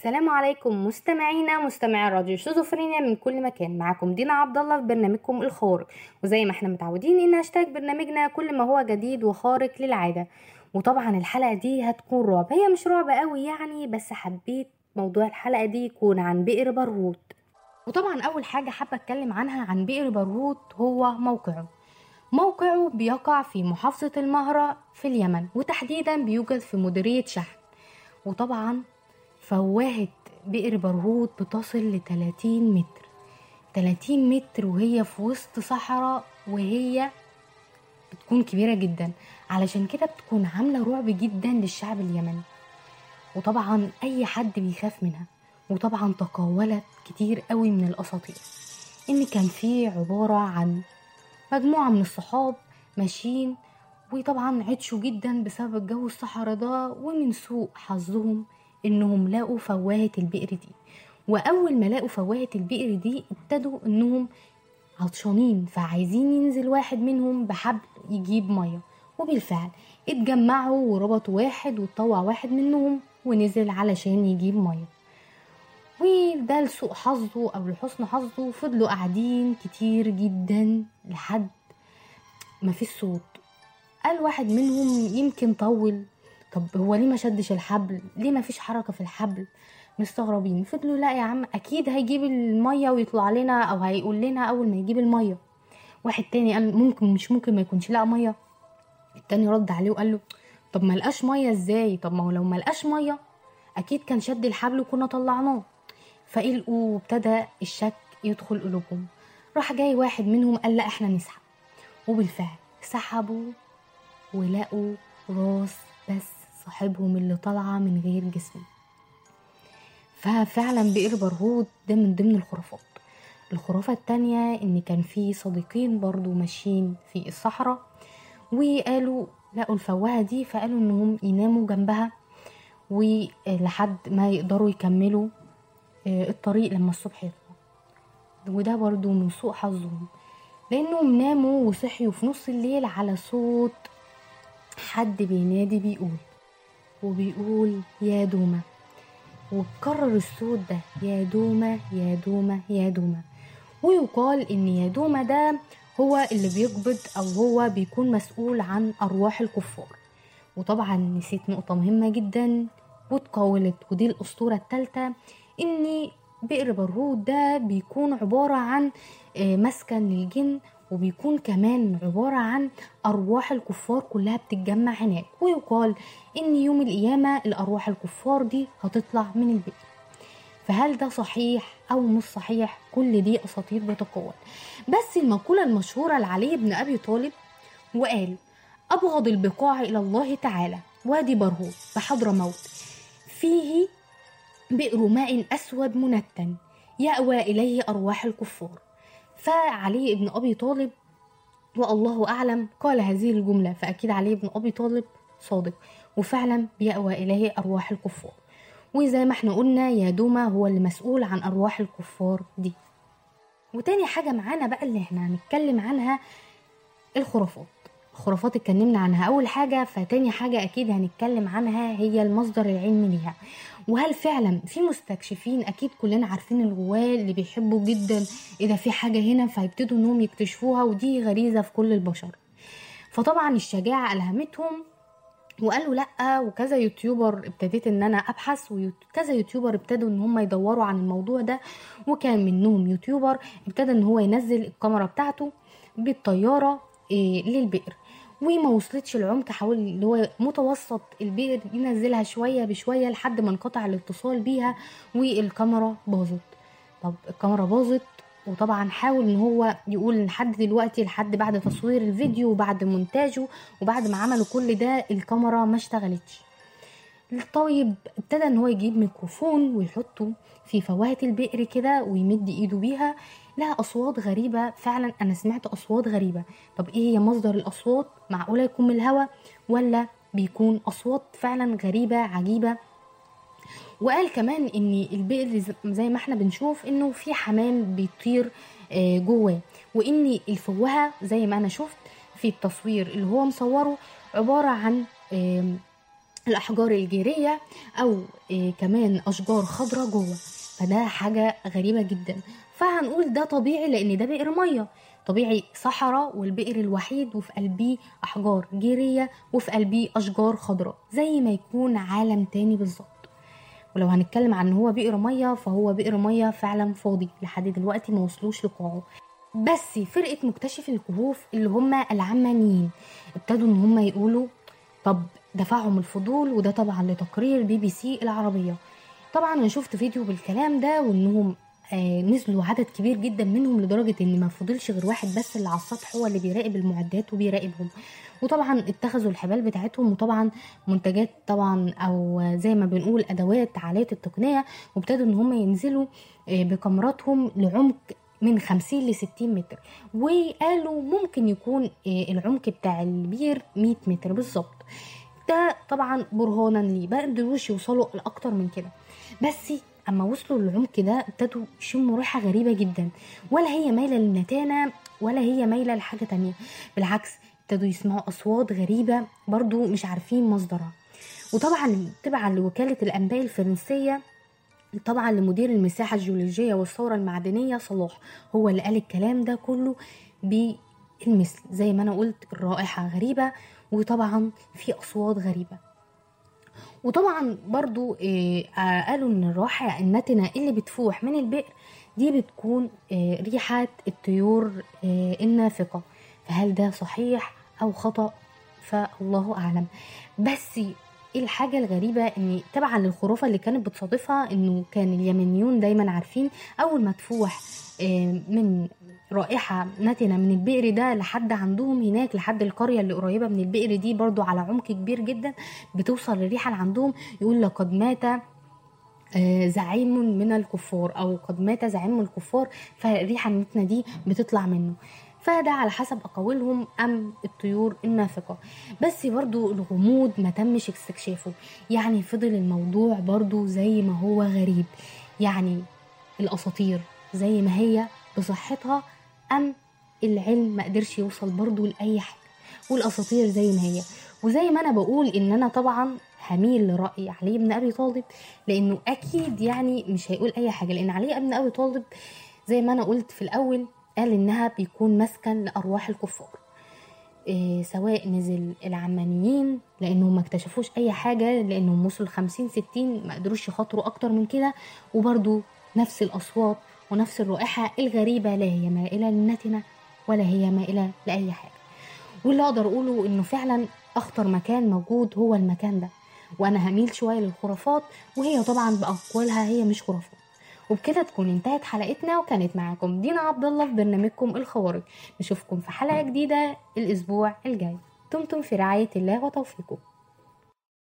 السلام عليكم مستمعينا مستمعي راديو شيزوفرينيا من كل مكان. معاكم دينا عبد الله في برنامجكم الخارق. وزي ما إحنا متعودين ان هاشتاج برنامجنا كل ما هو جديد وخارق للعادة. وطبعا الحلقة دي هتكون رعب. هي مش رعب قوي يعني بس حبيت موضوع الحلقة دي يكون عن بئر برهوت. وطبعا أول حاجة حابة أتكلم عنها عن بئر برهوت هو موقعه. موقعه بيقع في محافظة المهرة في اليمن وتحديدا بيوجد في مديرية شحن. وطبعا فواهة بئر برهوت بتصل ل 30 متر. 30 متر وهي في وسط صحراء وهي بتكون كبيرة جدا. علشان كده بتكون عاملة رعب جدا للشعب اليمني. وطبعا أي حد بيخاف منها. وطبعا تقولت كتير قوي من الأساطير. إن كان في عبارة عن مجموعة من الصحاب ماشيين وطبعا عطشوا جدا بسبب الجو الصحراء ده ومن سوء حظهم إنهم لقوا فواهة البئر دي. وأول ما لقوا فواهة البئر دي ابتدوا إنهم عطشانين فعايزين ينزل واحد منهم بحبل يجيب مية. وبالفعل اتجمعوا وربطوا واحد وطوع واحد منهم ونزل علشان يجيب مية. وده لسوء حظه أو لحسن حظه. فضلوا قاعدين كتير جدا لحد ما فيش صوت قال واحد منهم يمكن طول طب هو ليه ما شدش الحبل؟ ليه ما فيش حركة في الحبل؟ مستغربين. فضلوا لا يا عم أكيد هيجيب المية ويطلع لنا أو هيقول لنا أول ما يجيب المية. واحد تاني قال ممكن مش ممكن ما يكونش لقى مية. التاني رد عليه وقال له طب ما لقاش مية إزاي؟ طب ما هو لو ما لقاش مية أكيد كان شد الحبل وكنا طلعناه. فقلقوا وابتدى الشك يدخل قلوبهم. راح جاي واحد منهم قال لا إحنا نسحب. وبالفعل سحبوا ولقوا راس بس. صاحبهم اللي طالعة من غير جسمه. ففعلا بئر برهوت ده من ضمن الخرافات. الخرافة التانية إن كان في صديقين برضو ماشيين في الصحراء وقالوا لقوا الفواهة دي فقالوا إنهم يناموا جنبها ولحد ما يقدروا يكملوا الطريق لما الصبح يطلع. وده برضو من سوء حظهم. لأنهم ناموا وصحيوا في نص الليل على صوت حد بينادي بيقول. وبيقول يا دومة وبكرر الصوت ده يا دومة يا دومة يا دومة ويقال إن يا دومة ده هو اللي بيقبض أو هو بيكون مسؤول عن أرواح الكفار. وطبعا نسيت نقطة مهمة جدا واتقولت ودي الأسطورة التالتة إن بئر برهوت ده بيكون عبارة عن مسكن للجن وبيكون كمان عبارة عن أرواح الكفار كلها بتتجمع هناك ويقال إن يوم القيامة الأرواح الكفار دي هتطلع من البئر فهل ده صحيح أو مش صحيح؟ كل دي أساطير بتقول بس المقولة المشهورة لعلي بن أبي طالب وقال أبغض البقاع إلى الله تعالى وادي برهوت بحضر موت. فيه بئر ماء أسود منتن يأوى إليه أرواح الكفار. فعلي بن أبي طالب والله أعلم قال هذه الجملة فأكيد علي بن أبي طالب صادق وفعلا بيأوى إليه أرواح الكفار. وزي ما إحنا قلنا يا دوما هو اللي مسؤول عن أرواح الكفار دي. وتاني حاجة معانا بقى اللي إحنا هنتكلم عنها الخرافات. الخرافات اتكلمنا عنها. أول حاجة فتاني حاجة أكيد هنتكلم عنها هي المصدر العلمي ليها. وهل فعلا في مستكشفين أكيد كلنا عارفين الغوال اللي بيحبوا جدا إذا في حاجة هنا فيبتدوا إنهم يكتشفوها ودي غريزة في كل البشر. فطبعا الشجاعة ألهمتهم وقالوا لأ وكذا YouTuber ابتديت إن أنا أبحث وكذا YouTuber ابتدوا إن هم يدوروا عن الموضوع ده. وكان منهم YouTuber ابتدى إن هو ينزل الكاميرا بتاعته بالطيارة إيه للبئر. وما وصلتش العمق حاول اللي هو متوسط البئر ينزلها شوية بشوية لحد ما انقطع الاتصال بيها والكاميرا باظت. طب الكاميرا باظت وطبعا حاول إن هو يقول لحد دلوقتي لحد بعد تصوير الفيديو وبعد مونتاجه وبعد ما عملوا كل ده الكاميرا ما اشتغلتش. الطيب ابتدى إن هو يجيب ميكروفون ويحطه في فواهة البئر كده ويمد إيده بيها. لها أصوات غريبة. فعلا أنا سمعت أصوات غريبة. طب إيه هي مصدر الأصوات؟ معقولة يكون من الهوا ولا بيكون أصوات فعلا غريبة عجيبة؟ وقال كمان إن البئر زي ما إحنا بنشوف إنه في حمام بيطير جواه وإن الفوهة زي ما أنا شفت في التصوير اللي هو مصوره عبارة عن الأحجار الجيرية أو إيه كمان أشجار خضراء جوه. فده حاجة غريبة جدا. فهنقول ده طبيعي لأن ده بئر مية. طبيعي صحراء والبئر الوحيد وفي قلبيه أحجار جيرية وفي قلبيه أشجار خضراء زي ما يكون عالم تاني بالظبط. ولو هنتكلم عن هو بئر مية فهو بئر مية فعلا فاضي لحد دلوقتي ما وصلوش لقاعه. بس فرقة مكتشف الكهوف اللي هم العمانيين ابتدوا إن هم يقولوا طب دفعهم الفضول وده طبعا لتقرير بي بي سي العربية. طبعا أنا شفت فيديو بالكلام ده وإنهم نزلوا عدد كبير جدا منهم لدرجة إن ما فضلش غير واحد بس اللي على السطح هو اللي بيراقب المعدات وبيراقبهم. وطبعا اتخذوا الحبال بتاعتهم وطبعا منتجات طبعا أو زي ما بنقول أدوات عالية التقنية وابتدوا إن هم ينزلوا آه بكاميراتهم لعمق من 50 ل 60 متر. وقالوا ممكن يكون آه العمق بتاع البير 100 متر بالظبط. ده طبعا برهانا ليه ما قدروش يوصلوا لأكتر من كده. بس أما وصلوا للعمق ده ابتدوا يشموا ريحة غريبة جدا. ولا هي مايلة للنتانة ولا هي مايلة لحاجة تانية. بالعكس ابتدوا يسمعوا أصوات غريبة برضو مش عارفين مصدرها. وطبعا تبعا لوكالة الأنباء الفرنسية طبعا لمدير المساحة الجيولوجية والثورة المعدنية صلاح. هو اللي قال الكلام ده كله بالمثل. زي ما أنا قلت الرائحه غريبة وطبعا في أصوات غريبة. وطبعا برضو إيه قالوا إن الرائحة النتنة اللي بتفوح من البئر دي بتكون إيه ريحة الطيور النافقة. فهل ده صحيح أو خطأ؟ فالله أعلم. بس الحاجة الغريبة إن تبعا للخرافة اللي كانت بتصادفها إنه كان اليمنيون دايما عارفين أول ما تفوح من رائحة نتنة من البئر ده لحد عندهم هناك لحد القرية اللي قريبة من البئر دي برضو على عمق كبير جدا بتوصل الريحة اللي عندهم يقول لقد مات زعيم من الكفار أو قد مات زعيم الكفار فالريحة النتنة دي بتطلع منه. فده على حسب أقاويلهم أم الطيور النافقة بس برضو الغموض ما تمش استكشافه. يعني فضل الموضوع برضو زي ما هو غريب. يعني الأساطير زي ما هي بصحتها أم العلم ما قدرش يوصل برضو لأي حاجة. والأساطير زي ما هي. وزي ما أنا بقول إن أنا طبعا هميل لرأي علي بن أبي طالب لأنه أكيد يعني مش هيقول أي حاجة. لأن علي بن أبي طالب زي ما أنا قلت في الأول قال إنها بيكون مسكن لأرواح الكفار. إيه سواء نزل العمانيين لأنهم ما اكتشفوش أي حاجة لأنهم وصلوا 50 60 ما قدروش يخاطروا أكتر من كده. وبرضو نفس الأصوات ونفس الرائحة الغريبة لا هي مائله للنتنه ولا هي مائله لأي حاجة. واللي أقدر أقوله إنه فعلا أخطر مكان موجود هو المكان ده. وأنا هميل شوية للخرافات وهي طبعا بأقوالها هي مش خرافات. وبكده تكون انتهت حلقتنا وكانت معاكم دينا عبد الله في برنامجكم الخوارق نشوفكم في حلقة جديدة الأسبوع الجاي. دمتم في رعاية الله وتوفيقه.